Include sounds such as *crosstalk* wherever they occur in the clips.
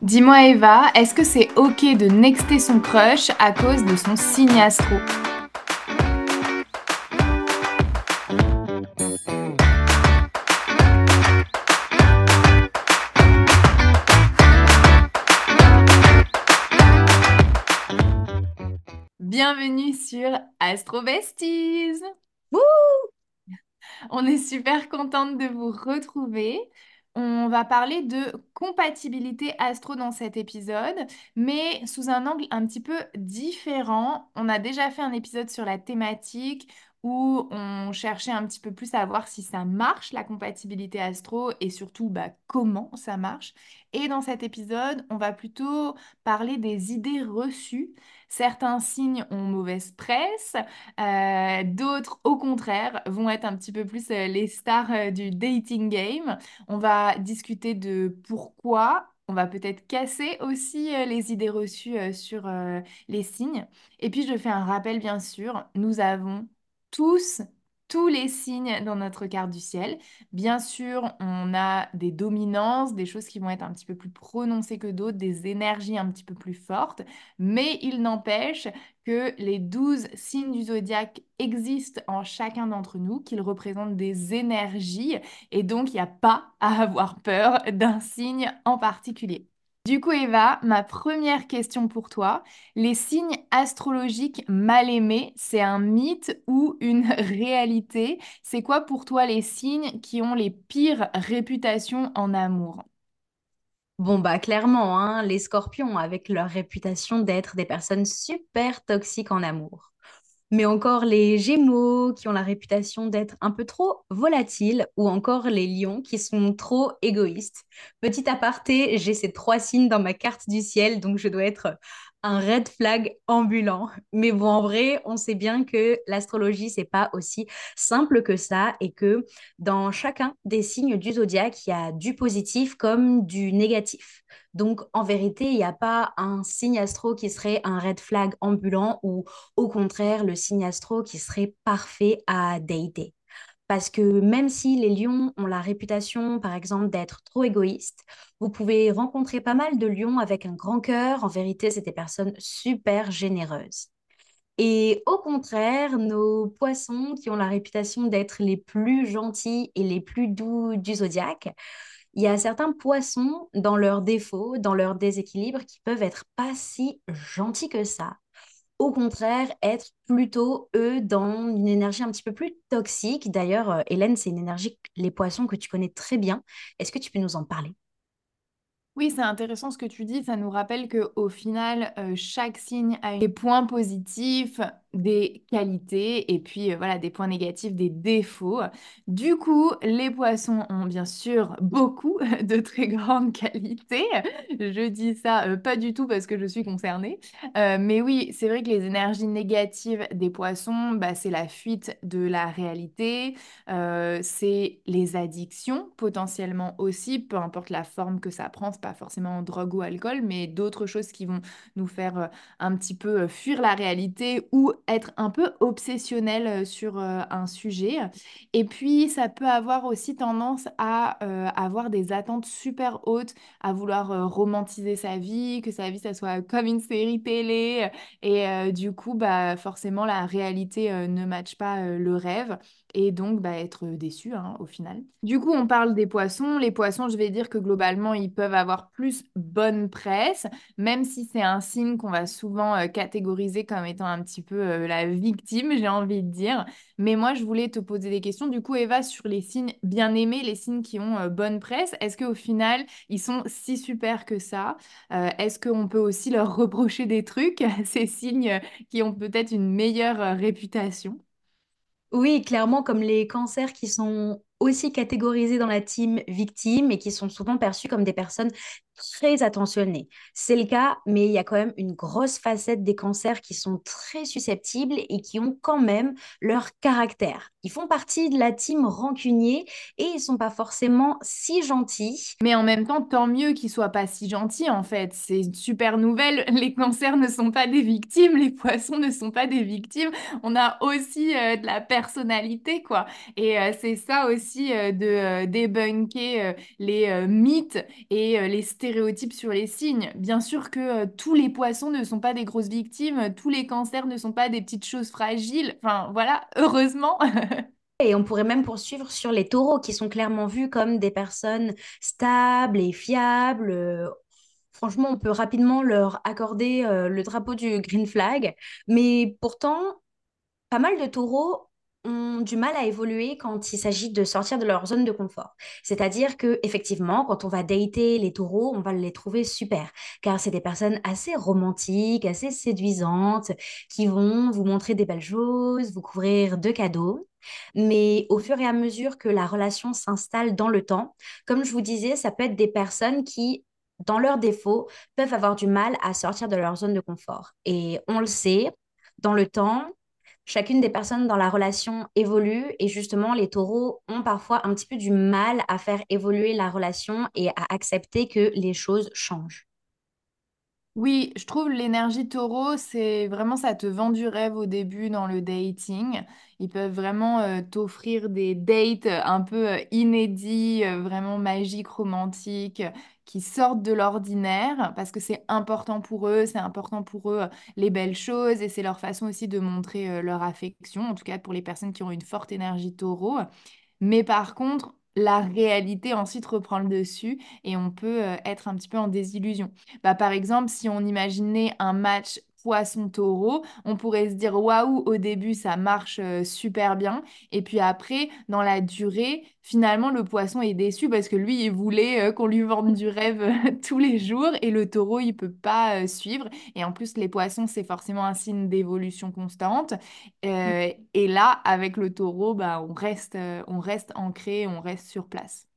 Dis-moi Eva, est-ce que c'est ok de nexter son crush à cause de son signe astro? Bienvenue sur Astro Besties On est super contente de vous retrouver. On va parler de compatibilité astro dans cet épisode, mais sous un angle un petit peu différent. On a déjà fait un épisode sur la thématique où on cherchait un petit peu plus à voir si ça marche, la compatibilité astro, et surtout bah, comment ça marche. Et dans cet épisode, on va plutôt parler des idées reçues. Certains signes ont mauvaise presse, euh, d'autres, au contraire, vont être un petit peu plus euh, les stars euh, du dating game. On va discuter de pourquoi. On va peut-être casser aussi les idées reçues sur les signes. Et puis, je fais un rappel, bien sûr, nous avons tous tous les signes dans notre carte du ciel. Bien sûr, on a des dominances, des choses qui vont être un petit peu plus prononcées que d'autres, des énergies un petit peu plus fortes, mais il n'empêche que les douze signes du zodiaque existent en chacun d'entre nous, qu'ils représentent des énergies, et donc il n'y a pas à avoir peur d'un signe en particulier. Du coup, Eva, ma première question pour toi. Les signes astrologiques mal aimés, c'est un mythe ou une *laughs* réalité? C'est quoi pour toi les signes qui ont les pires réputations en amour? Bon, bah clairement, hein, les scorpions, avec leur réputation d'être des personnes super toxiques en amour. Mais encore les gémeaux, qui ont la réputation d'être un peu trop volatiles, ou encore les lions, qui sont trop égoïstes. Petit aparté, j'ai ces trois signes dans ma carte du ciel, donc je dois être un red flag ambulant. Mais bon, en vrai, on sait bien que l'astrologie, c'est pas aussi simple que ça et que dans chacun des signes du zodiaque, il y a du positif comme du négatif. Donc, en vérité, il n'y a pas un signe astro qui serait un red flag ambulant ou au contraire, le signe astro qui serait parfait à dater. Parce que même si les lions ont la réputation, par exemple, d'être trop égoïstes, vous pouvez rencontrer pas mal de lions avec un grand cœur. En vérité, c'est des personnes super généreuses. Et au contraire, nos poissons qui ont la réputation d'être les plus gentils et les plus doux du zodiaque, il y a certains poissons dans leurs défauts, dans leur déséquilibre, qui peuvent être pas si gentils que ça au contraire, être plutôt, eux, dans une énergie un petit peu plus toxique. D'ailleurs, euh, Hélène, c'est une énergie, les poissons, que tu connais très bien. Est-ce que tu peux nous en parler? Oui, c'est intéressant ce que tu dis. Ça nous rappelle que au final, euh, chaque signe a des points positifs, des qualités et puis euh, voilà des points négatifs, des défauts. Du coup, les poissons ont bien sûr beaucoup *laughs* de très grandes qualités. Je dis ça euh, pas du tout parce que je suis concernée. mais oui, c'est vrai que les énergies négatives des poissons, bah, c'est la fuite de la réalité, c'est les addictions potentiellement aussi, peu importe la forme que ça prend pas forcément drogue ou alcool, mais d'autres choses qui vont nous faire euh, un petit peu euh, fuir la réalité ou être un peu obsessionnel euh, sur un sujet. Et puis, ça peut avoir aussi tendance à avoir des attentes super hautes, à vouloir romantiser sa vie, que sa vie, ça soit comme une série télé. Et du coup, bah, forcément, la réalité ne matche pas le rêve et donc bah, être déçu hein, au final. Du coup, on parle des poissons. Les poissons, je vais dire que globalement, ils peuvent avoir plus bonne presse, même si c'est un signe qu'on va souvent euh, catégoriser comme étant un petit peu euh, la victime, j'ai envie de dire. Mais moi, je voulais te poser des questions. Du coup, Eva, sur les signes bien aimés, les signes qui ont euh, bonne presse, est-ce qu'au final, ils sont si super que ça? Est-ce qu'on peut aussi leur reprocher des trucs, *laughs* ces signes qui ont peut-être une meilleure réputation? Oui, clairement, comme les cancers qui sont aussi catégorisés dans la team victime et qui sont souvent perçus comme des personnes très attentionnées. C'est le cas, mais il y a quand même une grosse facette des cancers qui sont très susceptibles et qui ont quand même leur caractère. Ils font partie de la team rancunier et ils sont pas forcément si gentils. Mais en même temps, tant mieux qu'ils soient pas si gentils en fait. C'est une super nouvelle. *laughs* Les cancers ne sont pas des victimes, les poissons ne sont pas des victimes. On a aussi euh, de la personnalité quoi. Et euh, c'est ça aussi euh, de euh, débunker euh, les mythes et les stéréotypes sur les signes. Bien sûr que tous les poissons ne sont pas des grosses victimes, tous les cancers ne sont pas des petites choses fragiles. Enfin, voilà, heureusement. *laughs* Et on pourrait même poursuivre sur les taureaux qui sont clairement vus comme des personnes stables et fiables. Franchement, on peut rapidement leur accorder le drapeau du green flag. Mais pourtant, pas mal de taureaux ont du mal à évoluer quand il s'agit de sortir de leur zone de confort. C'est-à-dire que effectivement, quand on va dater les taureaux, on va les trouver super, car c'est des personnes assez romantiques, assez séduisantes, qui vont vous montrer des belles choses, vous couvrir de cadeaux. Mais au fur et à mesure que la relation s'installe dans le temps, comme je vous disais, ça peut être des personnes qui dans leurs défauts, peuvent avoir du mal à sortir de leur zone de confort. Et on le sait, dans le temps, chacune des personnes dans la relation évolue et justement, les taureaux ont parfois un petit peu du mal à faire évoluer la relation et à accepter que les choses changent. Oui, je trouve l'énergie taureau, c'est vraiment ça te vend du rêve au début dans le dating. Ils peuvent vraiment euh, t'offrir des dates un peu euh, inédits, euh, vraiment magiques, romantiques, qui sortent de l'ordinaire parce que c'est important pour eux, c'est important pour eux les belles choses et c'est leur façon aussi de montrer leur affection, en tout cas pour les personnes qui ont une forte énergie taureau. Mais par contre, la réalité ensuite reprend le dessus et on peut euh, être un petit peu en désillusion. Bah, par exemple, si on imaginait un match poisson-taureau, on pourrait se dire waouh, au début ça marche euh, super bien. Et puis après, dans la durée, finalement le poisson est déçu parce que lui il voulait euh, qu'on lui vende du rêve *laughs* tous les jours et le taureau il peut pas suivre. Et en plus les poissons c'est forcément un signe d'évolution constante. Euh, et là, avec le taureau, bah, on reste, euh, on reste ancré, on reste sur place.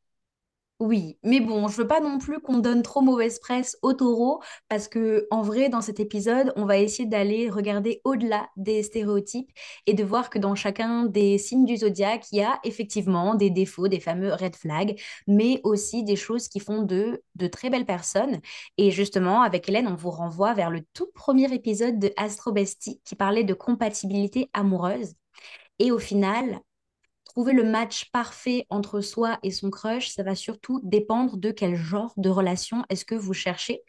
Oui, mais bon, je veux pas non plus qu'on donne trop mauvaise presse aux taureaux parce que en vrai, dans cet épisode, on va essayer d'aller regarder au-delà des stéréotypes et de voir que dans chacun des signes du zodiaque, il y a effectivement des défauts, des fameux red flags, mais aussi des choses qui font de de très belles personnes. Et justement, avec Hélène, on vous renvoie vers le tout premier épisode de Astro Bestie qui parlait de compatibilité amoureuse. Et au final, Trouver le match parfait entre soi et son crush, ça va surtout dépendre de quel genre de relation est-ce que vous cherchez.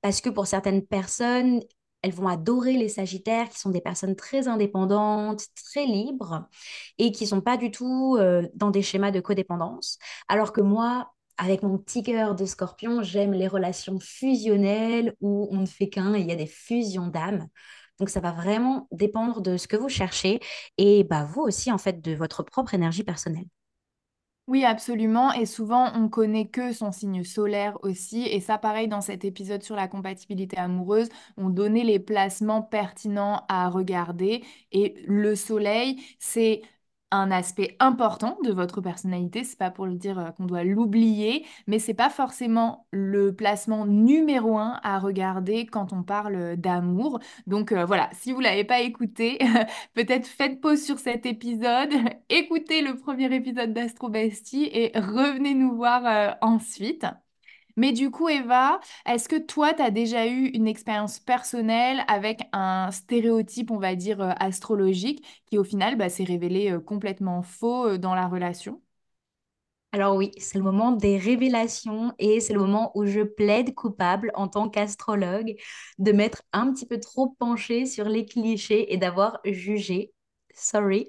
Parce que pour certaines personnes, elles vont adorer les Sagittaires, qui sont des personnes très indépendantes, très libres, et qui sont pas du tout euh, dans des schémas de codépendance. Alors que moi, avec mon petit cœur de Scorpion, j'aime les relations fusionnelles où on ne fait qu'un et il y a des fusions d'âmes. Donc, ça va vraiment dépendre de ce que vous cherchez et bah, vous aussi, en fait, de votre propre énergie personnelle. Oui, absolument. Et souvent, on connaît que son signe solaire aussi. Et ça, pareil, dans cet épisode sur la compatibilité amoureuse, on donnait les placements pertinents à regarder. Et le soleil, c'est un aspect important de votre personnalité. C'est pas pour le dire euh, qu'on doit l'oublier, mais c'est pas forcément le placement numéro un à regarder quand on parle d'amour. Donc euh, voilà, si vous l'avez pas écouté, *laughs* peut-être faites pause sur cet épisode, *laughs* écoutez le premier épisode d'Astro Bestie et revenez nous voir euh, ensuite. Mais du coup, Eva, est-ce que toi, tu as déjà eu une expérience personnelle avec un stéréotype, on va dire, euh, astrologique, qui au final bah, s'est révélé euh, complètement faux euh, dans la relation? Alors oui, c'est le moment des révélations et c'est le moment où je plaide coupable en tant qu'astrologue de m'être un petit peu trop penchée sur les clichés et d'avoir jugé. Sorry.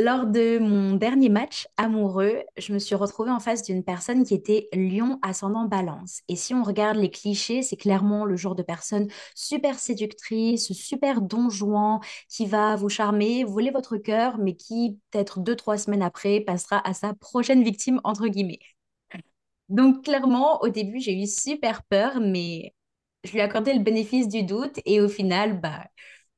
Lors de mon dernier match amoureux, je me suis retrouvée en face d'une personne qui était lion ascendant balance. Et si on regarde les clichés, c'est clairement le genre de personne super séductrice, super donjouan, qui va vous charmer, voler votre cœur, mais qui, peut-être deux, trois semaines après, passera à sa prochaine victime, entre guillemets. Donc clairement, au début, j'ai eu super peur, mais je lui ai accordé le bénéfice du doute et au final, bah,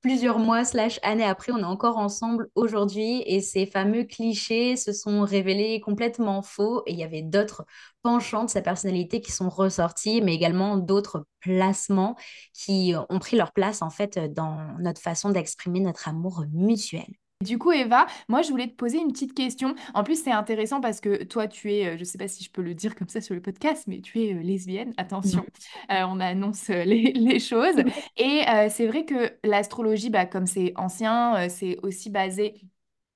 plusieurs mois slash années après, on est encore ensemble aujourd'hui et ces fameux clichés se sont révélés complètement faux et il y avait d'autres penchants de sa personnalité qui sont ressortis, mais également d'autres placements qui ont pris leur place en fait dans notre façon d'exprimer notre amour mutuel. Du coup, Eva, moi, je voulais te poser une petite question. En plus, c'est intéressant parce que toi, tu es, euh, je ne sais pas si je peux le dire comme ça sur le podcast, mais tu es euh, lesbienne. Attention, *laughs* Euh, on annonce euh, les, *laughs* les choses. Et euh, c'est vrai que l'astrologie, bah, comme c'est ancien, euh, c'est aussi basé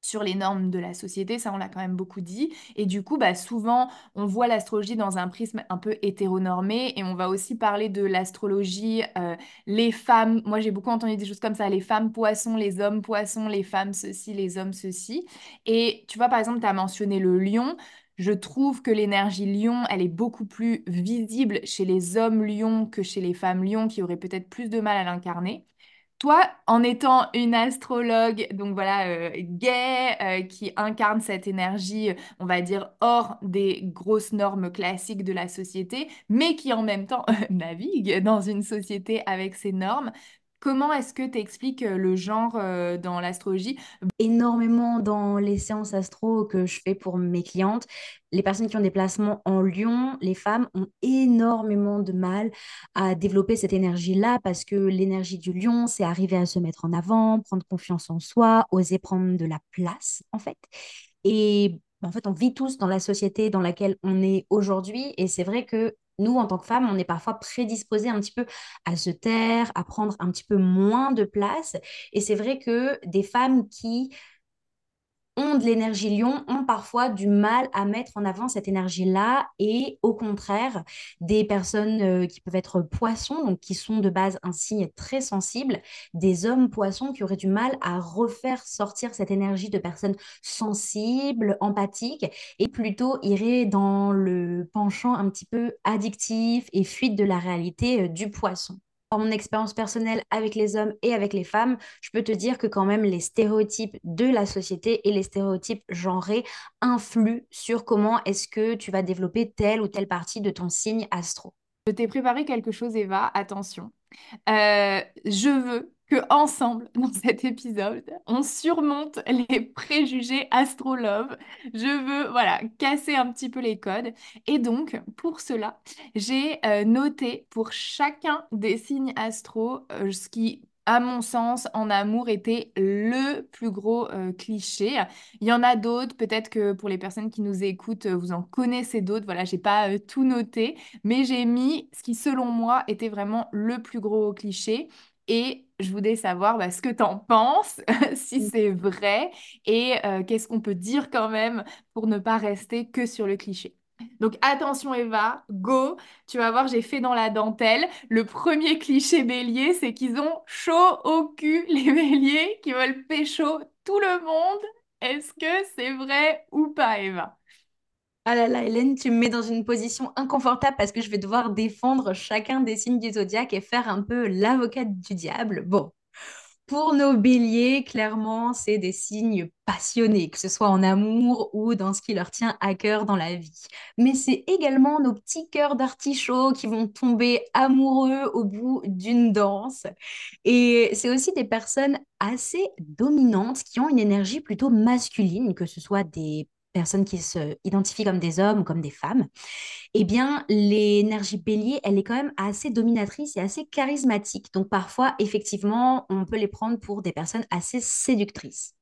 sur les normes de la société, ça on l'a quand même beaucoup dit. Et du coup, bah, souvent, on voit l'astrologie dans un prisme un peu hétéronormé et on va aussi parler de l'astrologie, euh, les femmes, moi j'ai beaucoup entendu des choses comme ça, les femmes poissons, les hommes poissons, les femmes ceci, les hommes ceci. Et tu vois, par exemple, tu as mentionné le lion. Je trouve que l'énergie lion, elle est beaucoup plus visible chez les hommes lions que chez les femmes lions qui auraient peut-être plus de mal à l'incarner. Toi, en étant une astrologue, donc voilà, euh, gay, euh, qui incarne cette énergie, euh, on va dire, hors des grosses normes classiques de la société, mais qui en même temps *laughs* navigue dans une société avec ses normes, comment est-ce que tu expliques le genre dans l'astrologie? énormément dans les séances astro que je fais pour mes clientes. Les personnes qui ont des placements en lion, les femmes ont énormément de mal à développer cette énergie-là parce que l'énergie du lion, c'est arriver à se mettre en avant, prendre confiance en soi, oser prendre de la place, en fait. Et en fait, on vit tous dans la société dans laquelle on est aujourd'hui. Et c'est vrai que nous, en tant que femmes, on est parfois prédisposés un petit peu à se taire, à prendre un petit peu moins de place. Et c'est vrai que des femmes qui ont de l'énergie lion ont parfois du mal à mettre en avant cette énergie-là et au contraire, des personnes euh, qui peuvent être poissons, donc qui sont de base un signe très sensible, des hommes poissons qui auraient du mal à refaire sortir cette énergie de personnes sensibles, empathiques et plutôt iraient dans le penchant un petit peu addictif et fuite de la réalité euh, du poisson mon expérience personnelle avec les hommes et avec les femmes, je peux te dire que quand même les stéréotypes de la société et les stéréotypes genrés influent sur comment est-ce que tu vas développer telle ou telle partie de ton signe astro. Je t'ai préparé quelque chose, Eva, attention. Euh, je veux ensemble, dans cet épisode, on surmonte les préjugés astrolove. Je veux, voilà, casser un petit peu les codes. Et donc, pour cela, j'ai euh, noté pour chacun des signes astro euh, ce qui à mon sens, en amour était le plus gros euh, cliché. Il y en a d'autres, peut-être que pour les personnes qui nous écoutent, vous en connaissez d'autres. Voilà, j'ai pas tout noté, mais j'ai mis ce qui, selon moi, était vraiment le plus gros cliché. Et je voulais savoir bah, ce que tu en penses, *laughs* si Mm. c'est vrai, et euh, qu'est-ce qu'on peut dire quand même pour ne pas rester que sur le cliché. Donc attention Eva, go, tu vas voir, j'ai fait dans la dentelle. Le premier cliché bélier, c'est qu'ils ont chaud au cul, *laughs* les béliers, qui veulent pécho tout le monde. Est-ce que c'est vrai ou pas, Eva? Ah là là, Hélène, tu me mets dans une position inconfortable parce que je vais devoir défendre chacun des signes du zodiaque et faire un peu l'avocate du diable. Bon, pour nos béliers, clairement, c'est des signes passionnés, que ce soit en amour ou dans ce qui leur tient à cœur dans la vie. Mais c'est également nos petits cœurs d'artichaut qui vont tomber amoureux au bout d'une danse. Et c'est aussi des personnes assez dominantes qui ont une énergie plutôt masculine, que ce soit des personnes qui se identifient comme des hommes ou comme des femmes eh bien, l'énergie bélier, elle est quand même assez dominatrice et assez charismatique. Donc, parfois, effectivement, on peut les prendre pour des personnes assez séductrices.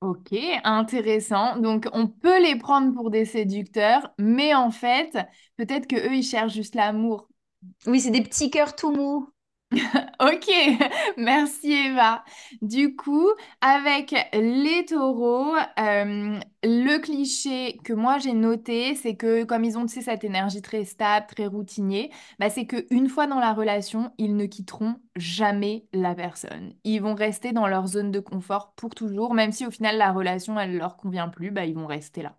Ok, intéressant. Donc, on peut les prendre pour des séducteurs, mais en fait, peut-être que eux, ils cherchent juste l'amour. Oui, c'est des petits cœurs tout mous. *laughs* Ok, *laughs* merci Eva. Du coup, avec les taureaux, euh, le cliché que moi j'ai noté, c'est que comme ils ont cette énergie très stable, très routinier, bah, c'est qu'une fois dans la relation, ils ne quitteront jamais la personne. Ils vont rester dans leur zone de confort pour toujours, même si au final la relation, elle leur convient plus, bah, ils vont rester là.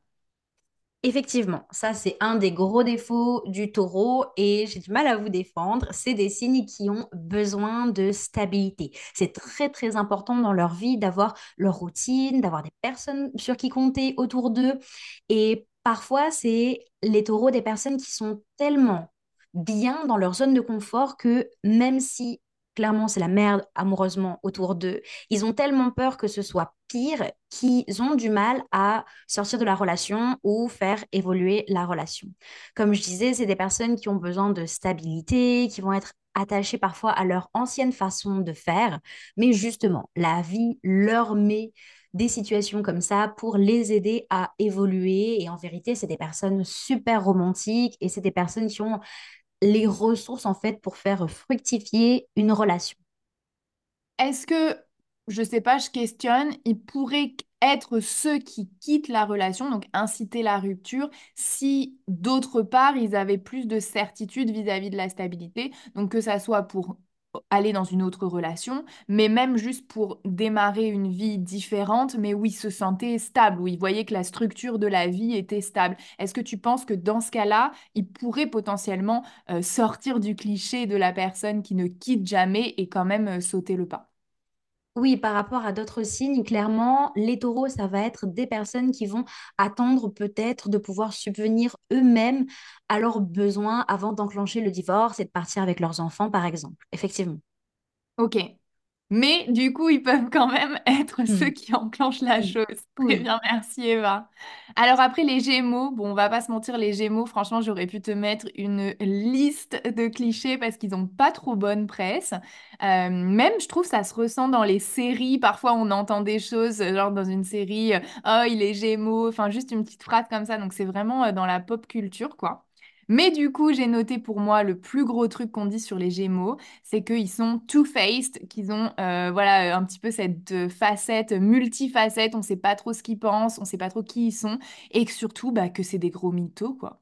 Effectivement, ça c'est un des gros défauts du taureau et j'ai du mal à vous défendre. C'est des signes qui ont besoin de stabilité. C'est très très important dans leur vie d'avoir leur routine, d'avoir des personnes sur qui compter autour d'eux. Et parfois, c'est les taureaux des personnes qui sont tellement bien dans leur zone de confort que même si clairement c'est la merde amoureusement autour d'eux, ils ont tellement peur que ce soit pire qu'ils ont du mal à sortir de la relation ou faire évoluer la relation. Comme je disais, c'est des personnes qui ont besoin de stabilité, qui vont être attachées parfois à leur ancienne façon de faire, mais justement, la vie leur met des situations comme ça pour les aider à évoluer. Et en vérité, c'est des personnes super romantiques et c'est des personnes qui ont les ressources en fait pour faire fructifier une relation. Est-ce que je sais pas, je questionne, ils pourraient être ceux qui quittent la relation, donc inciter la rupture, si d'autre part, ils avaient plus de certitude vis-à-vis de la stabilité, donc que ça soit pour aller dans une autre relation, mais même juste pour démarrer une vie différente, mais où ils se sentaient stables, où ils voyaient que la structure de la vie était stable. Est-ce que tu penses que dans ce cas-là, ils pourraient potentiellement euh, sortir du cliché de la personne qui ne quitte jamais et quand même euh, sauter le pas? Oui, par rapport à d'autres signes, clairement, les taureaux, ça va être des personnes qui vont attendre peut-être de pouvoir subvenir eux-mêmes à leurs besoins avant d'enclencher le divorce et de partir avec leurs enfants, par exemple. Effectivement. Ok. Mais du coup, ils peuvent quand même *laughs* être ceux Hmm. qui enclenchent la Oui, chose. *laughs* Très oui. bien, merci Eva. Alors après les Gémeaux, bon, on va pas se mentir, les Gémeaux, franchement, j'aurais pu te mettre une liste de clichés parce qu'ils ont pas trop bonne presse. Euh, même, je trouve, ça se ressent dans les séries. Parfois, on entend des choses, euh, genre dans une série, euh, oh, il est Gémeaux, enfin, juste une petite phrase comme ça. Donc, c'est vraiment dans la pop culture, quoi. Mais du coup, j'ai noté pour moi le plus gros truc qu'on dit sur les Gémeaux c'est qu'ils sont two-faced, qu'ils ont euh, voilà un petit peu cette euh, facette multifacette, on sait pas trop ce qu'ils pensent, on sait pas trop qui ils sont, et surtout bah, que c'est des gros mythos quoi.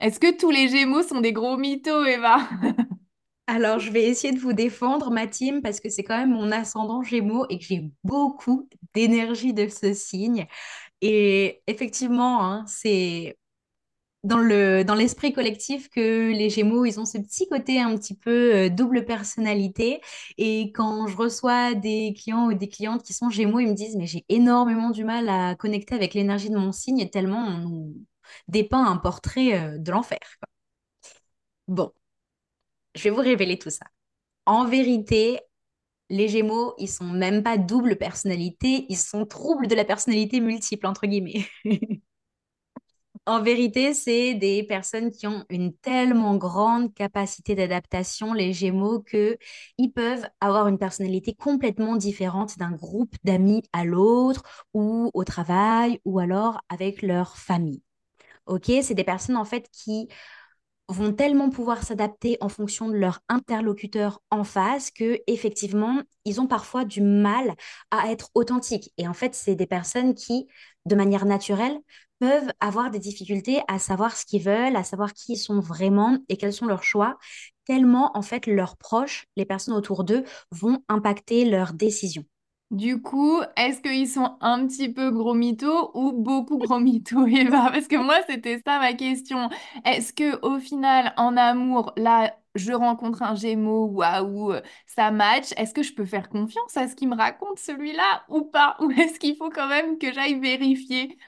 Est-ce que tous les Gémeaux sont des gros mythos, Eva? *laughs* Alors, je vais essayer de vous défendre, ma team, parce que c'est quand même mon ascendant Gémeaux et que j'ai beaucoup d'énergie de ce signe. Et effectivement, hein, c'est dans le, dans l'esprit collectif que les Gémeaux, ils ont ce petit côté un petit peu euh, double personnalité. Et quand je reçois des clients ou des clientes qui sont Gémeaux, ils me disent, mais j'ai énormément du mal à connecter avec l'énergie de mon signe, tellement on nous dépeint un portrait euh, de l'enfer. Bon, je vais vous révéler tout ça. En vérité, les Gémeaux, ils sont même pas double personnalité, ils sont troubles de la personnalité multiple, entre guillemets. *laughs* En vérité, c'est des personnes qui ont une tellement grande capacité d'adaptation, les Gémeaux, que ils peuvent avoir une personnalité complètement différente d'un groupe d'amis à l'autre, ou au travail, ou alors avec leur famille. Ok, c'est des personnes en fait qui vont tellement pouvoir s'adapter en fonction de leur interlocuteur en face que effectivement, ils ont parfois du mal à être authentiques. Et en fait, c'est des personnes qui, de manière naturelle, peuvent avoir des difficultés à savoir ce qu'ils veulent, à savoir qui ils sont vraiment et quels sont leurs choix, tellement en fait leurs proches, les personnes autour d'eux, vont impacter leurs décisions. Du coup, est-ce qu'ils sont un petit peu gros mythos ou beaucoup gros *laughs* mythos, Eva? Parce que moi, c'était ça ma question. Est-ce que au final, en amour, là, je rencontre un Gémeaux, waouh, ça match. Est-ce que je peux faire confiance à ce qu'il me raconte, celui-là, ou pas? Ou est-ce qu'il faut quand même que j'aille vérifier?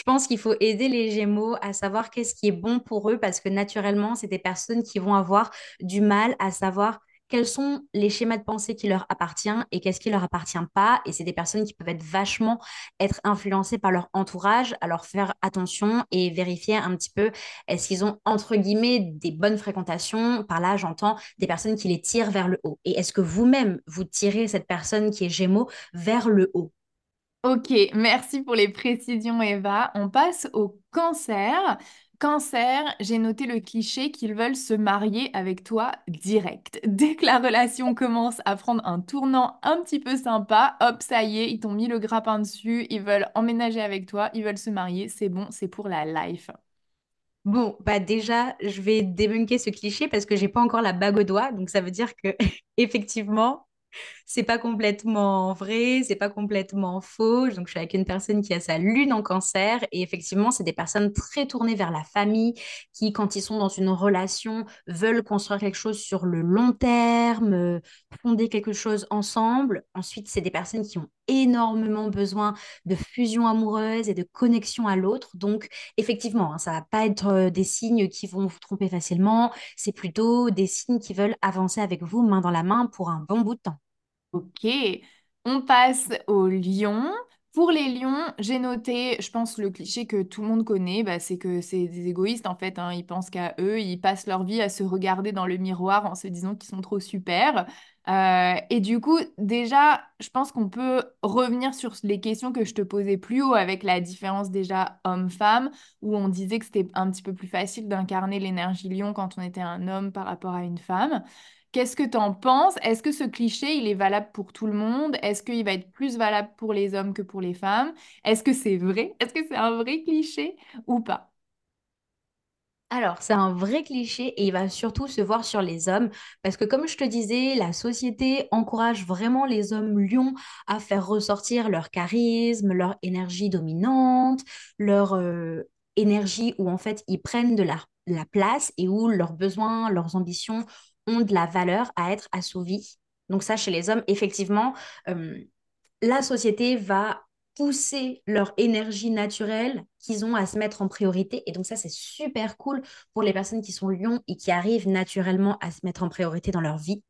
Je pense qu'il faut aider les Gémeaux à savoir qu'est-ce qui est bon pour eux parce que naturellement, c'est des personnes qui vont avoir du mal à savoir quels sont les schémas de pensée qui leur appartiennent et qu'est-ce qui leur appartient pas. Et c'est des personnes qui peuvent être vachement être influencées par leur entourage, leur faire attention et vérifier un petit peu est-ce qu'ils ont entre guillemets des bonnes fréquentations. Par là, j'entends des personnes qui les tirent vers le haut. Et est-ce que vous-même, vous tirez cette personne qui est Gémeaux vers le haut? Ok, merci pour les précisions, Eva. On passe au cancer. Cancer, j'ai noté le cliché qu'ils veulent se marier avec toi direct. *laughs* Dès que la relation commence à prendre un tournant un petit peu sympa, hop, ça y est, ils t'ont mis le grappin dessus, ils veulent emménager avec toi, ils veulent se marier, c'est bon, c'est pour la life. Bon, bah déjà, je vais débunker ce cliché parce que j'ai pas encore la bague au doigt, donc ça veut dire que *laughs* effectivement, c'est pas complètement vrai, c'est pas complètement faux. Donc, je suis avec une personne qui a sa lune en cancer et effectivement, c'est des personnes très tournées vers la famille qui, quand ils sont dans une relation, veulent construire quelque chose sur le long terme, euh, fonder quelque chose ensemble. Ensuite, c'est des personnes qui ont énormément besoin de fusion amoureuse et de connexion à l'autre. Donc, effectivement, hein, ça va pas être euh, des signes qui vont vous tromper facilement. C'est plutôt des signes qui veulent avancer avec vous main dans la main pour un bon bout de temps. Ok, on passe aux lions. Pour les lions, j'ai noté, je pense, le cliché que tout le monde connaît, bah, c'est que c'est des égoïstes en fait. hein. Ils pensent qu'à eux, ils passent leur vie à se regarder dans le miroir en se disant qu'ils sont trop super. Euh, et du coup, déjà, je pense qu'on peut revenir sur les questions que je te posais plus haut avec la différence déjà homme-femme, où on disait que c'était un petit peu plus facile d'incarner l'énergie lion quand on était un homme par rapport à une femme. Qu'est-ce que tu en penses? Est-ce que ce cliché, il est valable pour tout le monde? Est-ce qu'il va être plus valable pour les hommes que pour les femmes? Est-ce que c'est vrai? *laughs* Est-ce que c'est un vrai cliché ou pas? Alors, c'est un vrai cliché et il va surtout se voir sur les hommes parce que comme je te disais, la société encourage vraiment les hommes lions à faire ressortir leur charisme, leur énergie dominante, leur euh, énergie où en fait ils prennent de la, la place et où leurs besoins, leurs ambitions de la valeur à être assouvis. Donc ça, chez les hommes, effectivement, euh, la société va pousser leur énergie naturelle qu'ils ont à se mettre en priorité. Et donc ça, c'est super cool pour les personnes qui sont lions et qui arrivent naturellement à se mettre en priorité dans leur vie.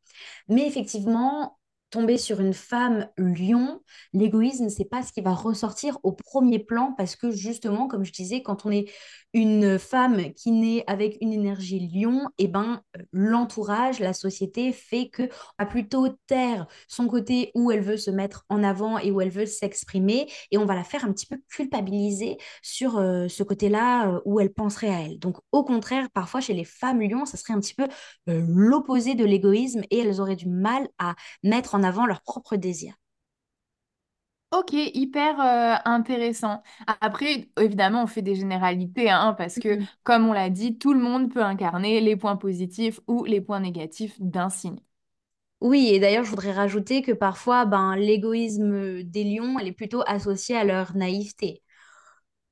Mais effectivement, tomber sur une femme lion, l'égoïsme, c'est pas ce qui va ressortir au premier plan parce que justement, comme je disais, quand on est une femme qui naît avec une énergie lion, eh ben euh, l'entourage, la société fait que va plutôt taire son côté où elle veut se mettre en avant et où elle veut s'exprimer et on va la faire un petit peu culpabiliser sur euh, ce côté-là euh, où elle penserait à elle. Donc au contraire, parfois chez les femmes lions, ça serait un petit peu l'opposé de l'égoïsme et elles auraient du mal à mettre en avant leurs propres désirs. Ok, hyper euh, intéressant. Après, évidemment, on fait des généralités, hein, parce que, comme on l'a dit, tout le monde peut incarner les points positifs ou les points négatifs d'un signe. Oui, et d'ailleurs, je voudrais rajouter que parfois, ben, l'égoïsme des lions, elle est plutôt associée à leur naïveté.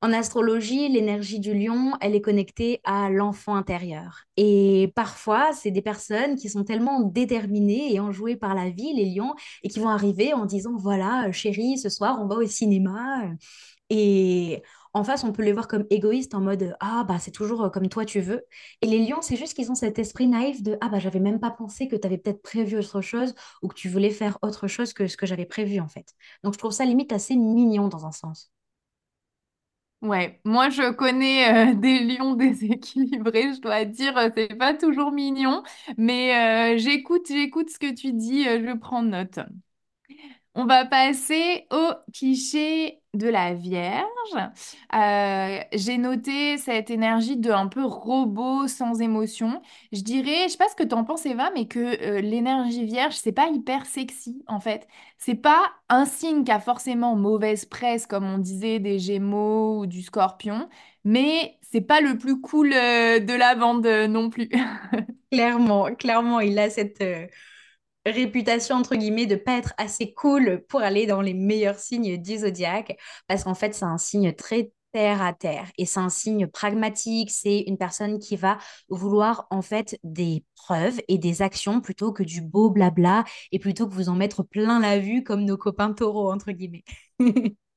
En astrologie, l'énergie du lion, elle est connectée à l'enfant intérieur. Et parfois, c'est des personnes qui sont tellement déterminées et enjouées par la vie, les lions, et qui vont arriver en disant, voilà, euh, chérie, ce soir, on va au cinéma. Et en face, on peut les voir comme égoïstes en mode, ah, bah, c'est toujours euh, comme toi tu veux. Et les lions, c'est juste qu'ils ont cet esprit naïf de, ah, bah, j'avais même pas pensé que tu avais peut-être prévu autre chose ou que tu voulais faire autre chose que ce que j'avais prévu, en fait. Donc, je trouve ça limite assez mignon dans un sens. Ouais, moi je connais euh, *laughs* des lions déséquilibrés, je dois dire, euh, c'est pas toujours mignon, mais euh, j'écoute, j'écoute ce que tu dis, je prends note. On va passer au cliché de la Vierge. Euh, j'ai noté cette énergie de un peu robot sans émotion. Je dirais, je sais pas ce que t'en penses Eva, mais que euh, l'énergie Vierge, c'est pas hyper sexy en fait. C'est pas un signe qui a forcément mauvaise presse comme on disait des Gémeaux ou du Scorpion, mais c'est pas le plus cool euh, de la bande non plus. *laughs* Clairement, clairement, il a cette réputation, entre guillemets, de pas être assez cool pour aller dans les meilleurs signes du zodiaque, parce qu'en fait, c'est un signe très terre à terre et c'est un signe pragmatique, c'est une personne qui va vouloir en fait des preuves et des actions plutôt que du beau blabla et plutôt que vous en mettre plein la vue comme nos copains taureaux, entre guillemets. *laughs*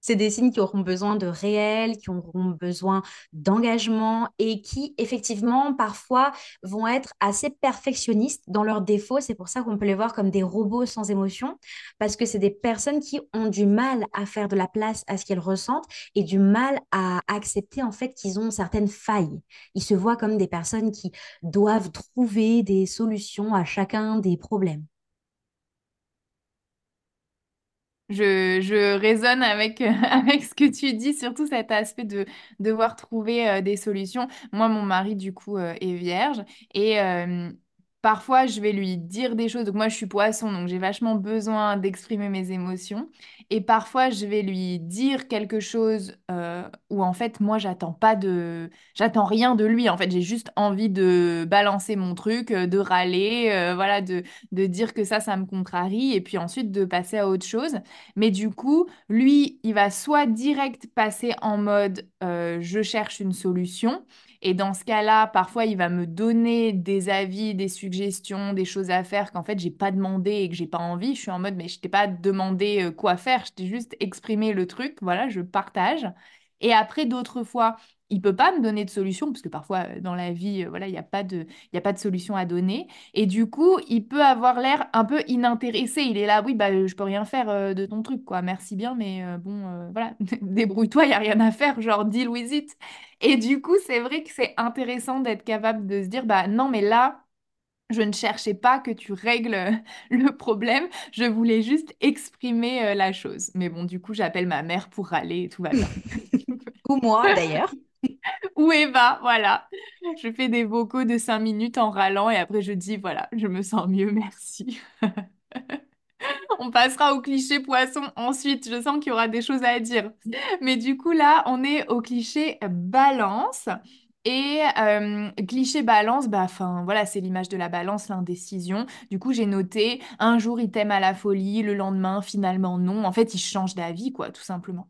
C'est des signes qui auront besoin de réel, qui auront besoin d'engagement et qui, effectivement, parfois vont être assez perfectionnistes dans leurs défauts. C'est pour ça qu'on peut les voir comme des robots sans émotion, parce que c'est des personnes qui ont du mal à faire de la place à ce qu'elles ressentent et du mal à accepter, en fait, qu'ils ont certaines failles. Ils se voient comme des personnes qui doivent trouver des solutions à chacun des problèmes. Je, je résonne avec, *laughs* avec ce que tu dis, surtout cet aspect de devoir trouver euh, des solutions. Moi, mon mari, du coup, euh, est vierge et euh, parfois, je vais lui dire des choses. Donc, moi, je suis poisson, donc j'ai vachement besoin d'exprimer mes émotions. Et parfois, je vais lui dire quelque chose où, en fait, moi, j'attends pas de... J'attends rien de lui. En fait, j'ai juste envie de balancer mon truc, de râler, voilà, de, de dire que ça, ça me contrarie et puis ensuite de passer à autre chose. Mais du coup, lui, il va soit direct passer en mode euh, je cherche une solution. Et dans ce cas-là, parfois, il va me donner des avis, des suggestions, des choses à faire qu'en fait, j'ai pas demandé et que j'ai pas envie. Je suis en mode, mais je t'ai pas demandé euh, quoi faire, je t'ai juste exprimé le truc. Voilà, je partage. Et après, d'autres fois, il peut pas me donner de solution, parce que parfois, euh, dans la vie, euh, voilà, il n'y a pas de, il y a pas de solution à donner. Et du coup, il peut avoir l'air un peu inintéressé. Il est là, oui, bah, je peux rien faire euh, de ton truc, quoi. Merci bien, mais bon, voilà, *laughs* débrouille-toi, il n'y a rien à faire, genre, deal with it. Et du coup, c'est vrai que c'est intéressant d'être capable de se dire, bah non, mais là, Je ne cherchais pas que tu règles euh, *laughs* le problème, je voulais juste exprimer euh, la chose. Mais bon, du coup, j'appelle ma mère pour râler et tout va bien. *laughs* Ou moi d'ailleurs. *laughs* Ou Eva, voilà. Je fais des vocaux de 5 minutes en râlant et après je dis, voilà, je me sens mieux, *laughs* merci. On passera au cliché poisson ensuite. Je sens qu'il y aura des choses à dire. Mais du coup, là, on est au cliché balance. Et euh, cliché balance, bah, voilà, c'est l'image de la balance, l'indécision. Du coup, j'ai noté, un jour, il t'aime à la folie, le lendemain, finalement, non. En fait, il change d'avis, quoi, tout simplement.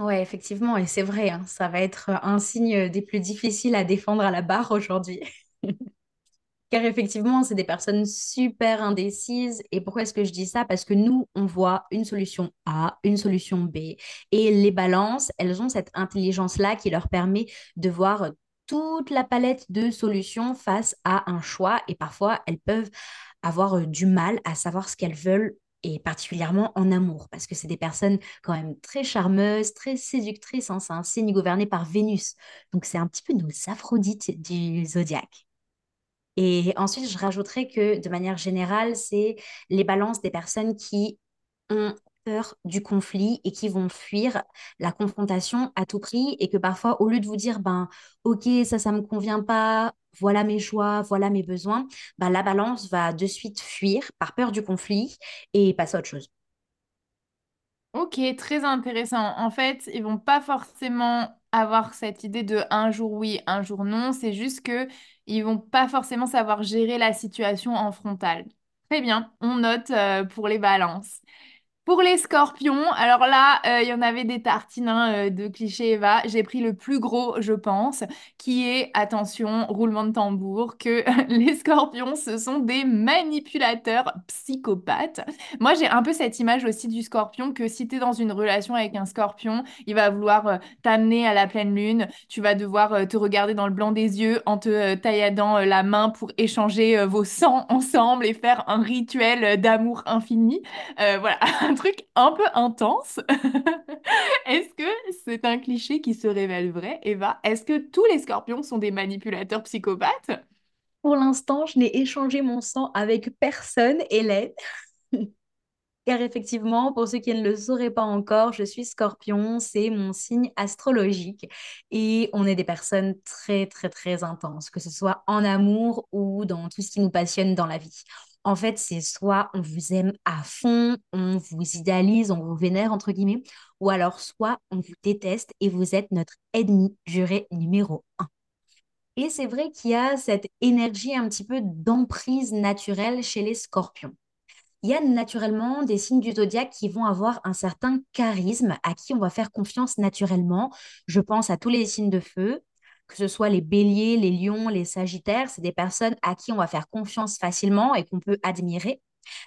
Ouais, effectivement, et c'est vrai, hein, ça va être un signe des plus difficiles à défendre à la barre aujourd'hui. *laughs* Car effectivement, c'est des personnes super indécises. Et pourquoi est-ce que je dis ça? Parce que nous, on voit une solution A, une solution B. Et les balances, elles ont cette intelligence-là qui leur permet de voir toute la palette de solutions face à un choix. Et parfois, elles peuvent avoir euh, du mal à savoir ce qu'elles veulent. Et particulièrement en amour, parce que c'est des personnes quand même très charmeuses, très séductrices. hein. C'est un signe gouverné par Vénus. Donc c'est un petit peu nos Aphrodites du zodiaque. Et ensuite, je rajouterais que de manière générale, c'est les balances des personnes qui ont peur du conflit et qui vont fuir la confrontation à tout prix et que parfois, au lieu de vous dire, ben, ok, ça, ça me convient pas, voilà mes choix, voilà mes besoins, ben, la balance va de suite fuir par peur du conflit et passer à autre chose. Ok, très intéressant. En fait, ils vont pas forcément avoir cette idée de un jour oui, un jour non. C'est juste que ils vont pas forcément savoir gérer la situation en frontal. Très bien, on note euh, pour les balances. Pour les scorpions, alors là, euh, il y en avait des tartines hein, euh, de clichés Eva. J'ai pris le plus gros, je pense, qui est, attention, roulement de tambour, que *laughs* les scorpions, ce sont des manipulateurs psychopathes. Moi, j'ai un peu cette image aussi du scorpion que si tu es dans une relation avec un scorpion, il va vouloir euh, t'amener à la pleine lune. Tu vas devoir te regarder dans le blanc des yeux en te tailladant la main pour échanger vos sangs ensemble et faire un rituel d'amour infini. voilà. *laughs* truc un peu intense. *laughs* Est-ce que c'est un cliché qui se révèle vrai, Eva? Est-ce que tous les scorpions sont des manipulateurs psychopathes? Pour l'instant, je n'ai échangé mon sang avec personne, Hélène. *laughs* Car effectivement, pour ceux qui ne le sauraient pas encore, je suis scorpion, c'est mon signe astrologique. Et on est des personnes très, très, très intenses, que ce soit en amour ou dans tout ce qui nous passionne dans la vie. En fait, c'est soit on vous aime à fond, on vous idéalise, on vous vénère, entre guillemets, ou alors soit on vous déteste et vous êtes notre ennemi juré numéro un. Et c'est vrai qu'il y a cette énergie un petit peu d'emprise naturelle chez les scorpions. Il y a naturellement des signes du zodiaque qui vont avoir un certain charisme, à qui on va faire confiance naturellement. Je pense à tous les signes de feu, que ce soit les béliers, les lions, les sagittaires, c'est des personnes à qui on va faire confiance facilement et qu'on peut admirer.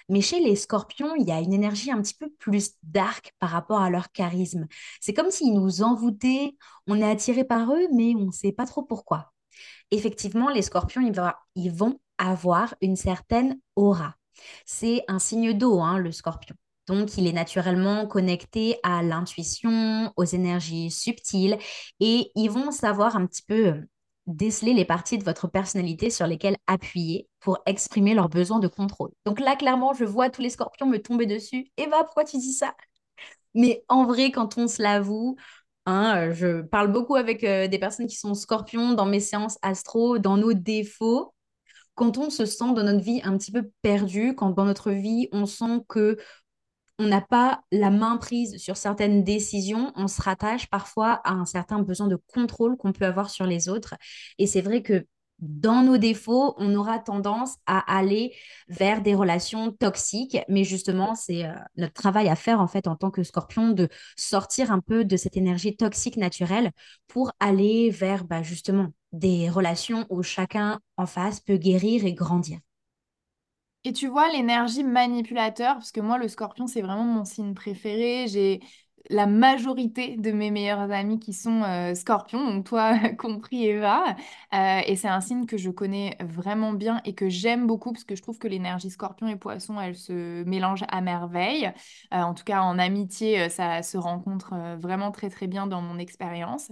Mais chez les scorpions, il y a une énergie un petit peu plus dark par rapport à leur charisme. C'est comme s'ils nous envoûtaient, on est attiré par eux, mais on ne sait pas trop pourquoi. Effectivement, les scorpions, ils vont, avoir une certaine aura. C'est un signe d'eau, hein, le scorpion. Donc, il est naturellement connecté à l'intuition, aux énergies subtiles, et ils vont savoir un petit peu euh, déceler les parties de votre personnalité sur lesquelles appuyer pour exprimer leurs besoins de contrôle. Donc là, clairement, je vois tous les scorpions me tomber dessus. Eva, pourquoi tu dis ça? Mais en vrai, quand on se l'avoue, hein, je parle beaucoup avec euh, des personnes qui sont scorpions dans mes séances astro, dans nos défauts quand on se sent dans notre vie un petit peu perdu, quand dans notre vie on sent que on n'a pas la main prise sur certaines décisions, on se rattache parfois à un certain besoin de contrôle qu'on peut avoir sur les autres. Et c'est vrai que dans nos défauts, on aura tendance à aller vers des relations toxiques, mais justement, c'est euh, notre travail à faire en fait en tant que scorpion de sortir un peu de cette énergie toxique naturelle pour aller vers bah, justement des relations où chacun en face peut guérir et grandir. Et tu vois l'énergie manipulateur, parce que moi, le scorpion, c'est vraiment mon signe préféré. J'ai la majorité de mes meilleurs amis qui sont euh, scorpions, donc toi *laughs* compris Eva. Euh, et c'est un signe que je connais vraiment bien et que j'aime beaucoup, parce que je trouve que l'énergie scorpion et poisson, elle se mélange à merveille. Euh, en tout cas, en amitié, ça se rencontre vraiment très très bien dans mon expérience.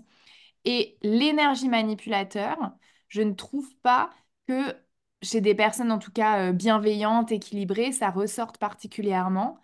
Et l'énergie manipulateur, je ne trouve pas que chez des personnes en tout cas euh, bienveillantes, équilibrées, ça ressort particulièrement.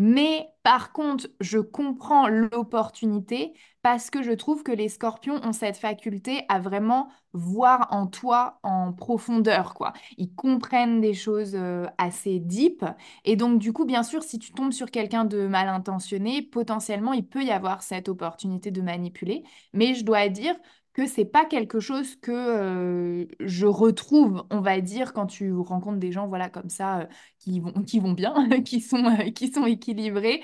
Mais par contre, je comprends l'opportunité parce que je trouve que les scorpions ont cette faculté à vraiment voir en toi en profondeur, quoi. Ils comprennent des choses euh, assez deep. Et donc, du coup, bien sûr, si tu tombes sur quelqu'un de mal intentionné, potentiellement, il peut y avoir cette opportunité de manipuler. Mais je dois dire que c'est pas quelque chose que euh, je retrouve, on va dire, quand tu rencontres des gens, voilà, comme ça, euh, qui vont, qui vont bien, *laughs* qui sont, euh, qui sont équilibrés.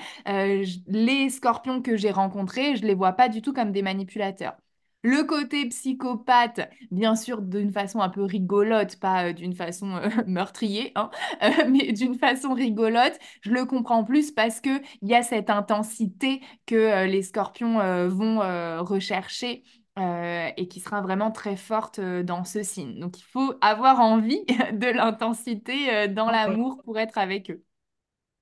Les scorpions que j'ai rencontrés, je les vois pas du tout comme des manipulateurs. Le côté psychopathe, bien sûr, d'une façon un peu rigolote, pas d'une façon *laughs* meurtrier, hein, mais d'une façon rigolote, je le comprends plus parce que il y a cette intensité que les scorpions vont rechercher euh, et qui sera vraiment très forte euh, dans ce signe. Donc il faut avoir envie *laughs* de l'intensité euh, dans l'amour pour être avec eux.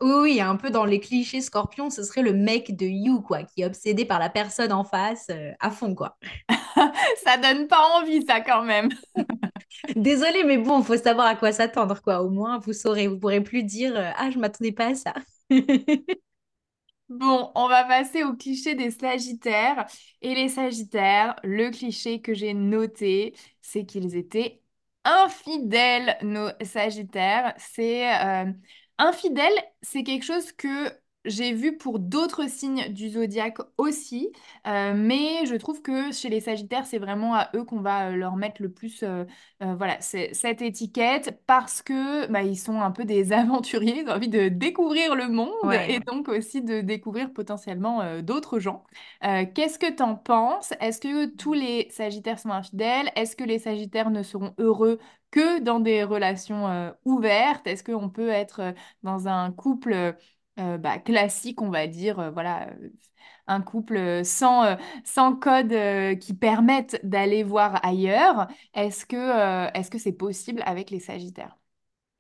Oui, un peu dans les clichés scorpions, ce serait le mec de You, quoi, qui est obsédé par la personne en face euh, à fond, quoi. *laughs* Ça donne pas envie, ça quand même. *laughs* Désolée, mais bon, faut savoir à quoi s'attendre, quoi. Au moins, vous saurez, vous pourrez plus dire Ah, je m'attendais pas à ça. Bon, on va passer au cliché des Sagittaires. Et les Sagittaires, le cliché que j'ai noté, c'est qu'ils étaient infidèles, nos Sagittaires. C'est euh, c'est quelque chose que j'ai vu pour d'autres signes du zodiaque aussi, Euh, mais je trouve que chez les Sagittaires, c'est vraiment à eux qu'on va euh, leur mettre le plus, euh, euh, voilà, cette étiquette parce que bah, ils sont un peu des *laughs* aventuriers, ils ont envie de découvrir le monde et donc aussi de découvrir potentiellement d'autres gens. Qu'est-ce que t'en penses? Est-ce que tous les Sagittaires sont infidèles? Est-ce que les Sagittaires ne seront heureux que dans des relations ouvertes? Est-ce qu'on peut être dans un couple euh, bah, classique, on va dire, euh, voilà, euh, un couple sans, sans code qui permettent d'aller voir ailleurs? Est-ce que, est-ce que c'est possible avec les Sagittaires?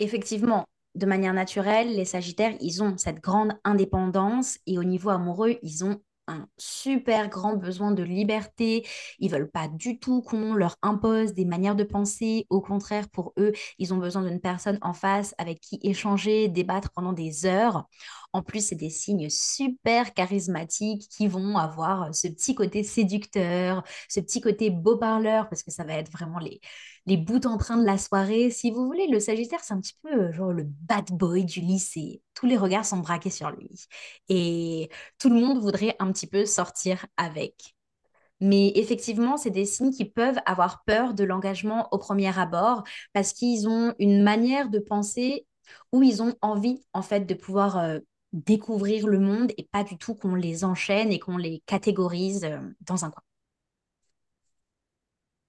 Effectivement, de manière naturelle, les Sagittaires, ils ont cette grande indépendance et au niveau amoureux, ils ont un super grand besoin de liberté. Ils veulent pas du tout qu'on leur impose des manières de penser. Au contraire, pour eux, ils ont besoin d'une personne en face avec qui échanger, débattre pendant des heures. En plus, c'est des signes super charismatiques qui vont avoir ce petit côté séducteur, ce petit côté beau parleur, parce que ça va être vraiment les, les bouts en train de la soirée. Si vous voulez, le Sagittaire, c'est un petit peu euh, genre le bad boy du lycée. Tous les regards sont braqués sur lui. Et tout le monde voudrait un petit peu sortir avec. Mais effectivement, c'est des signes qui peuvent avoir peur de l'engagement au premier abord parce qu'ils ont une manière de penser où ils ont envie, en fait, de pouvoir euh, découvrir le monde et pas du tout qu'on les enchaîne et qu'on les catégorise euh, dans un coin.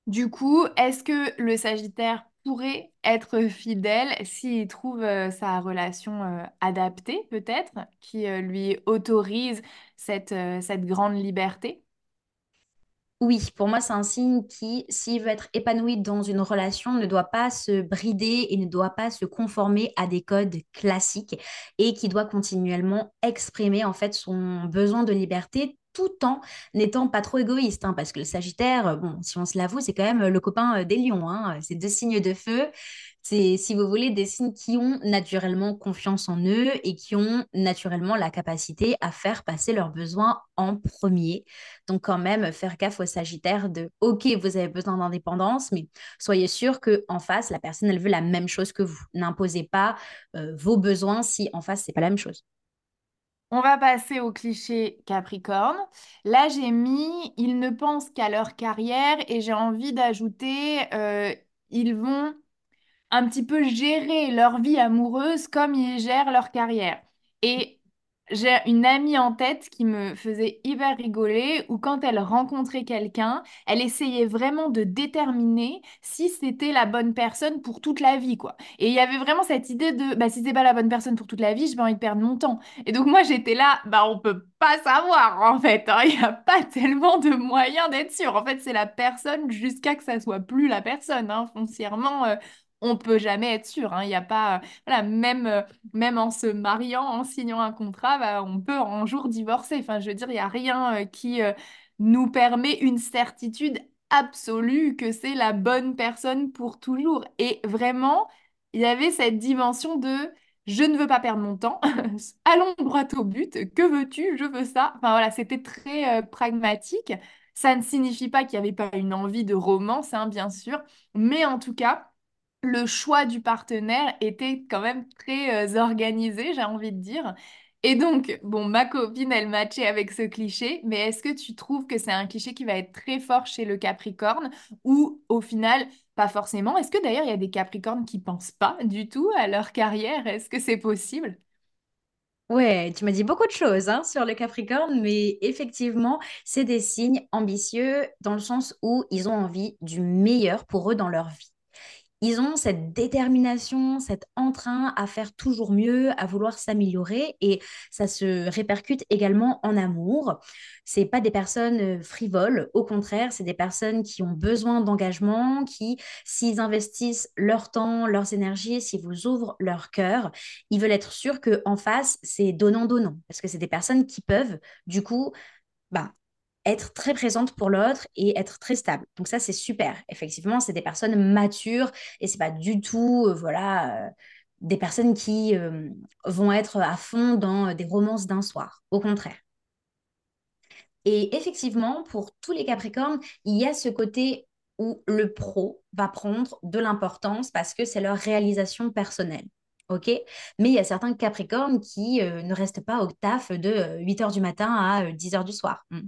Du coup, est-ce que le Sagittaire pourrait être fidèle s'il trouve euh, sa relation euh, adaptée, peut-être, qui euh, lui autorise cette, cette grande liberté? Oui, pour moi, c'est un signe qui, s'il veut être épanoui dans une relation, ne doit pas se brider et ne doit pas se conformer à des codes classiques et qui doit continuellement exprimer en fait son besoin de liberté tout en n'étant pas trop égoïste. hein, parce que le Sagittaire, euh, bon, si on se l'avoue, c'est quand même euh, le copain euh, des lions. hein, c'est deux signes de feu. C'est, si vous voulez, des signes qui ont naturellement confiance en eux et qui ont naturellement la capacité à faire passer leurs besoins en premier donc, quand même, faire gaffe aux Sagittaires de OK, vous avez besoin d'indépendance, mais soyez sûr que en face, la personne, elle veut la même chose que vous. N'imposez pas vos besoins si en face, c'est pas la même chose. On va passer au cliché Capricorne. Là, j'ai mis, ils ne pensent qu'à leur carrière et j'ai envie d'ajouter, euh, ils vont un petit peu gérer leur vie amoureuse comme ils gèrent leur carrière. Et j'ai une amie en tête qui me faisait hyper rigoler, où quand elle rencontrait quelqu'un, elle essayait vraiment de déterminer si c'était la bonne personne pour toute la vie, quoi. Et il y avait vraiment cette idée de, bah, si c'est pas la bonne personne pour toute la vie, j'ai pas envie de perdre mon temps. Et donc moi, j'étais là, bah, on peut pas savoir, en fait, hein. *laughs* Il n'y a pas tellement de moyens d'être sûr. En fait, c'est la personne jusqu'à que ça soit plus la personne, hein. Foncièrement, euh, on peut jamais être sûr. hein. Il y a pas, voilà, même, même en se mariant, en signant un contrat, bah, on peut un jour divorcer. Enfin, je veux dire, il n'y a rien euh, qui euh, nous permet une certitude absolue que c'est la bonne personne pour toujours. Et vraiment, il y avait cette dimension de je ne veux pas perdre mon temps, *laughs* allons droit au but, que veux-tu, je veux ça. Enfin voilà, c'était très euh, pragmatique. Ça ne signifie pas qu'il n'y avait pas une envie de romance, hein, bien sûr, mais en tout cas, le choix du partenaire était quand même très euh, organisé, j'ai envie de dire. Et donc, bon, ma copine, elle matchait avec ce cliché, mais est-ce que tu trouves que c'est un cliché qui va être très fort chez le Capricorne ou au final, pas forcément? Est-ce que d'ailleurs, il y a des Capricornes qui pensent pas du tout à leur carrière? Est-ce que c'est possible? Ouais, tu m'as dit beaucoup de choses hein, sur le Capricorne, mais effectivement, c'est des signes ambitieux dans le sens où ils ont envie du meilleur pour eux dans leur vie. Ils ont cette détermination, cet entrain à faire toujours mieux, à vouloir s'améliorer et ça se répercute également en amour. C'est pas des personnes euh, frivoles, au contraire, c'est des personnes qui ont besoin d'engagement, qui, s'ils investissent leur temps, leurs énergies, s'ils vous ouvrent leur cœur, ils veulent être sûrs que en face, c'est donnant-donnant parce que c'est des personnes qui peuvent, du coup, bah, être très présente pour l'autre et être très stable. Donc ça, c'est super. Effectivement, c'est des personnes matures et c'est pas du tout, euh, voilà, euh, des personnes qui euh, vont être à fond dans des romances d'un soir. Au contraire. Et effectivement, pour tous les Capricornes, il y a ce côté où le pro va prendre de l'importance parce que c'est leur réalisation personnelle. OK? Mais il y a certains Capricornes qui ne restent pas au taf de 8 heures du matin à 10 heures du soir. Hmm.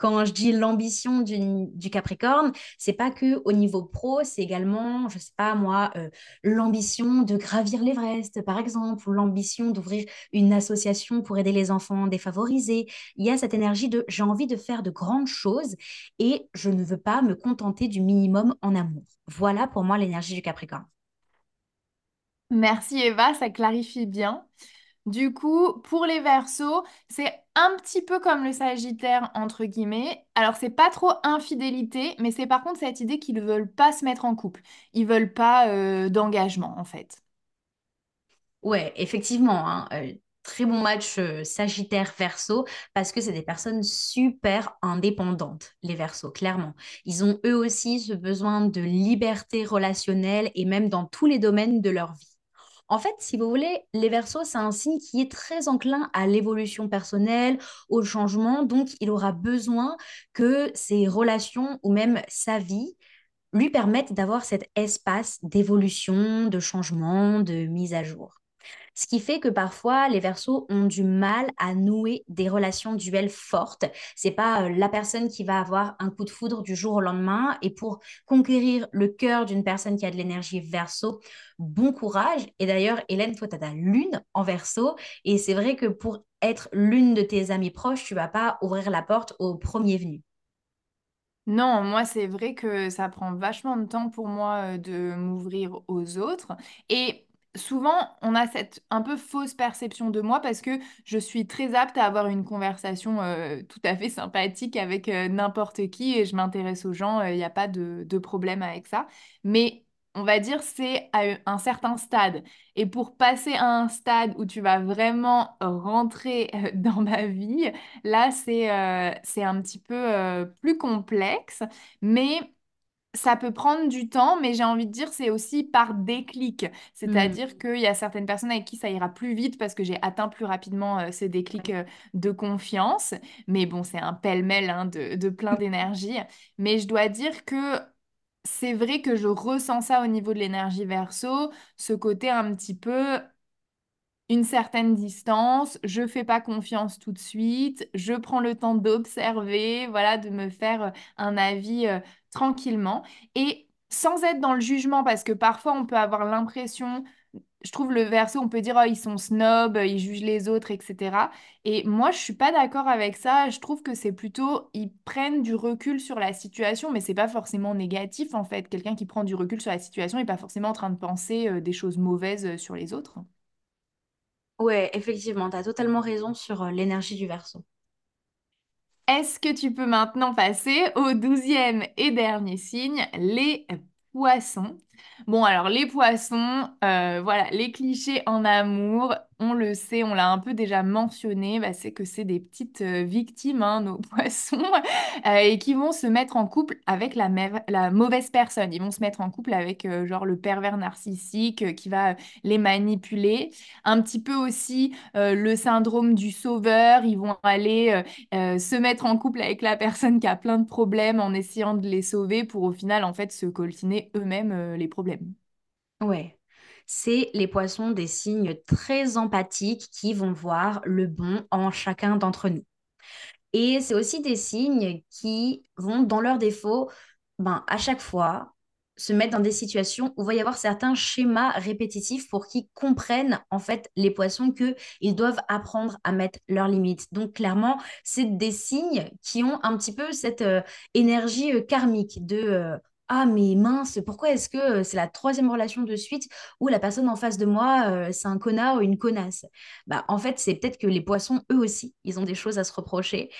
Quand je dis l'ambition du, Capricorne, c'est pas que au niveau pro, c'est également, je sais pas moi, euh, l'ambition de gravir l'Everest, par exemple, ou l'ambition d'ouvrir une association pour aider les enfants défavorisés. Il y a cette énergie de j'ai envie de faire de grandes choses et je ne veux pas me contenter du minimum en amour. Voilà pour moi l'énergie du Capricorne. Merci Eva, ça clarifie bien. Du coup, pour les Verseaux, c'est un petit peu comme le Sagittaire, entre guillemets. Alors, c'est pas trop infidélité, mais c'est par contre cette idée qu'ils veulent pas se mettre en couple. Ils veulent pas euh, d'engagement, en fait. Ouais, effectivement, hein, euh, très bon match euh, Sagittaire-Verseau parce que c'est des personnes super indépendantes, les Verseaux, clairement. Ils ont eux aussi ce besoin de liberté relationnelle et même dans tous les domaines de leur vie. En fait, si vous voulez, les Verseaux, c'est un signe qui est très enclin à l'évolution personnelle, au changement, donc il aura besoin que ses relations ou même sa vie lui permettent d'avoir cet espace d'évolution, de changement, de mise à jour. Ce qui fait que parfois, les versos ont du mal à nouer des relations duelles fortes. C'est pas euh, la personne qui va avoir un coup de foudre du jour au lendemain. Et pour conquérir le cœur d'une personne qui a de l'énergie verso, bon courage. Et d'ailleurs, Hélène, toi, tu as ta lune en verso. Et c'est vrai que pour être l'une de tes amies proches, tu vas pas ouvrir la porte au premier venu. Non, moi, c'est vrai que ça prend vachement de temps pour moi euh, de m'ouvrir aux autres. Et souvent, on a cette un peu fausse perception de moi parce que je suis très apte à avoir une conversation euh, tout à fait sympathique avec euh, n'importe qui et je m'intéresse aux gens, il n'y a pas de, problème avec ça. Mais on va dire c'est à un certain stade. Et pour passer à un stade où tu vas vraiment rentrer euh, *laughs* dans ma vie, là, c'est c'est un petit peu plus complexe. Mais ça peut prendre du temps, mais j'ai envie de dire, c'est aussi par déclic. Hmm. C'est-à-dire qu'il y a certaines personnes avec qui ça ira plus vite parce que j'ai atteint plus rapidement euh, ce déclic euh, de confiance. Mais bon, c'est un pêle-mêle hein, de, de plein d'énergie. Mais je dois dire que c'est vrai que je ressens ça au niveau de l'énergie verso, ce côté un petit peu une certaine distance, je fais pas confiance tout de suite, je prends le temps d'observer, voilà, de me faire euh, un avis euh, tranquillement et sans être dans le jugement parce que parfois on peut avoir l'impression, je trouve le verso, on peut dire oh, ils sont snobs, ils jugent les autres, etc. Et moi je suis pas d'accord avec ça, je trouve que c'est plutôt ils prennent du recul sur la situation, mais c'est pas forcément négatif en fait. Quelqu'un qui prend du recul sur la situation n'est pas forcément en train de penser euh, des choses mauvaises sur les autres. Ouais, effectivement, tu as totalement raison sur euh, l'énergie du Verseau. Est-ce que tu peux maintenant passer au douzième et dernier signe, les poissons? Bon, alors les poissons, euh, voilà, les clichés en amour, on le sait, on l'a un peu déjà mentionné, bah, c'est que c'est des petites euh, victimes, hein, nos *laughs* poissons, euh, et qui vont se mettre en couple avec la, mauvaise personne. Ils vont se mettre en couple avec genre le pervers narcissique qui va les manipuler. Un petit peu aussi le syndrome du sauveur, ils vont aller se mettre en couple avec la personne qui a plein de problèmes en essayant de les sauver pour au final en fait se coltiner eux-mêmes les problèmes. Ouais. C'est les poissons des signes très empathiques qui vont voir le bon en chacun d'entre nous. Et c'est aussi des signes qui vont, dans leurs défauts, ben, à chaque fois, se mettre dans des situations où il va y avoir certains schémas répétitifs pour qu'ils comprennent en fait les poissons qu'ils doivent apprendre à mettre leurs limites. Donc clairement, c'est des signes qui ont un petit peu cette euh, énergie euh, karmique de euh, ah mais mince, pourquoi est-ce que c'est la troisième relation de suite où la personne en face de moi, c'est un connard ou une connasse? Bah en fait, c'est peut-être que les poissons, eux aussi, ils ont des choses à se reprocher.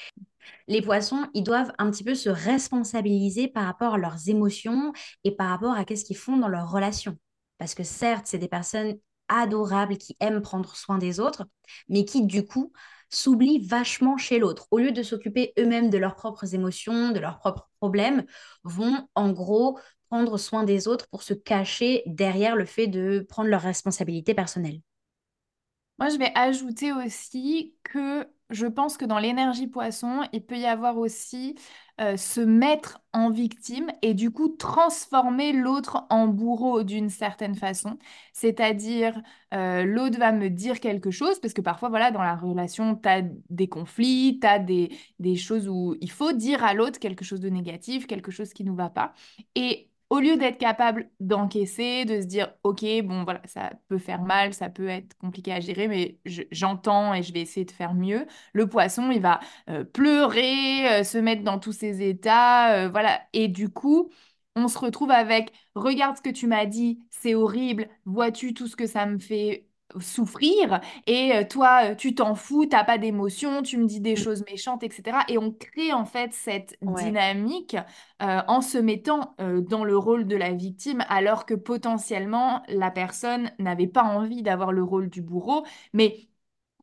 Les poissons, ils doivent un petit peu se responsabiliser par rapport à leurs émotions et par rapport à qu'est-ce qu'ils font dans leurs relations. Parce que certes, c'est des personnes adorables qui aiment prendre soin des autres, mais qui du coup s'oublient vachement chez l'autre. Au lieu de s'occuper eux-mêmes de leurs propres émotions, de leurs propres problèmes, vont en gros prendre soin des autres pour se cacher derrière le fait de prendre leurs responsabilités personnelles. Moi, je vais ajouter aussi que je pense que dans l'énergie poisson, il peut y avoir aussi euh, se mettre en victime et du coup transformer l'autre en bourreau d'une certaine façon. C'est-à-dire, euh, l'autre va me dire quelque chose, parce que parfois, voilà, dans la relation, tu as des conflits, tu as des, des choses où il faut dire à l'autre quelque chose de négatif, quelque chose qui ne nous va pas. Et au lieu d'être capable d'encaisser, de se dire, OK, bon, voilà, ça peut faire mal, ça peut être compliqué à gérer, mais j'entends et je vais essayer de faire mieux. Le poisson, il va euh, pleurer, euh, se mettre dans tous ses états, euh, voilà. Et du coup, on se retrouve avec, regarde ce que tu m'as dit, c'est horrible, vois-tu tout ce que ça me fait souffrir et euh, toi euh, tu t'en fous, t'as pas d'émotion, tu me dis des choses méchantes, etc. Et on crée en fait cette dynamique euh, en se mettant dans le rôle de la victime alors que potentiellement la personne n'avait pas envie d'avoir le rôle du bourreau, mais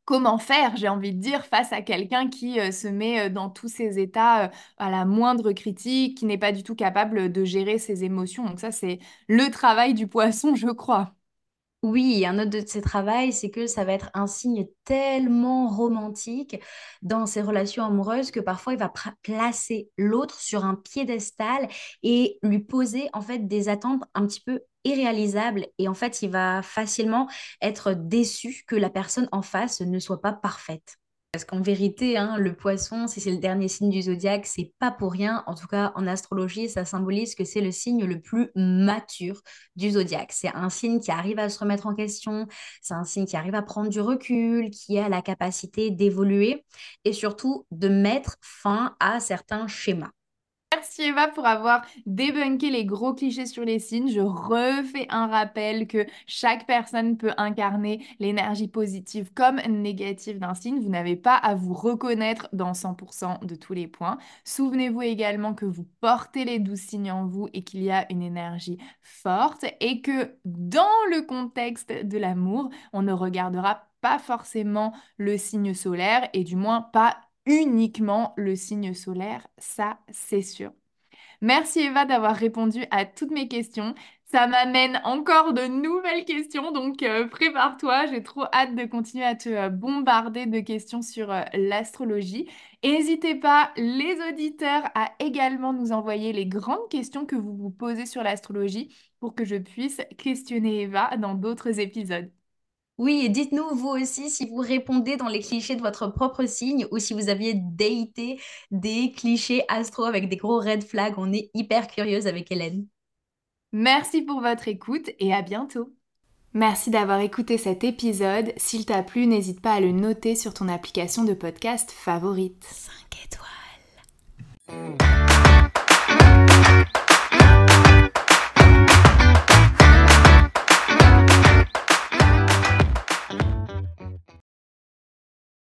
comment faire, j'ai envie de dire, face à quelqu'un qui se met dans tous ses états à la moindre critique, qui n'est pas du tout capable de gérer ses émotions? Donc ça, c'est le travail du poisson, je crois. Oui, un autre de ses travaux, c'est que ça va être un signe tellement romantique dans ses relations amoureuses que parfois il va placer l'autre sur un piédestal et lui poser en fait des attentes un petit peu irréalisables et en fait il va facilement être déçu que la personne en face ne soit pas parfaite. Parce qu'en vérité, hein, le poisson, si c'est le dernier signe du zodiaque, c'est pas pour rien. En tout cas, en astrologie, ça symbolise que c'est le signe le plus mature du zodiaque. C'est un signe qui arrive à se remettre en question, c'est un signe qui arrive à prendre du recul, qui a la capacité d'évoluer et surtout de mettre fin à certains schémas. Merci Eva pour avoir débunké les gros clichés sur les signes. Je refais un rappel que chaque personne peut incarner l'énergie positive comme négative d'un signe. Vous n'avez pas à vous reconnaître dans 100% de tous les points. Souvenez-vous également que vous portez les douze signes en vous et qu'il y a une énergie forte et que dans le contexte de l'amour, on ne regardera pas forcément le signe solaire et du moins pas uniquement le signe solaire, ça c'est sûr. Merci Eva d'avoir répondu à toutes mes questions. Ça m'amène encore de nouvelles questions, donc euh, prépare-toi, j'ai trop hâte de continuer à te euh, bombarder de questions sur euh, l'astrologie. N'hésitez pas, les auditeurs, à également nous envoyer les grandes questions que vous vous posez sur l'astrologie pour que je puisse questionner Eva dans d'autres épisodes. Oui, et dites-nous vous aussi si vous répondez dans les clichés de votre propre signe ou si vous aviez daté des clichés astro avec des gros red flags. On est hyper curieuse avec Hélène. Merci pour votre écoute et à bientôt. Merci d'avoir écouté cet épisode. S'il t'a plu, n'hésite pas à le noter sur ton application de podcast favorite. 5 étoiles.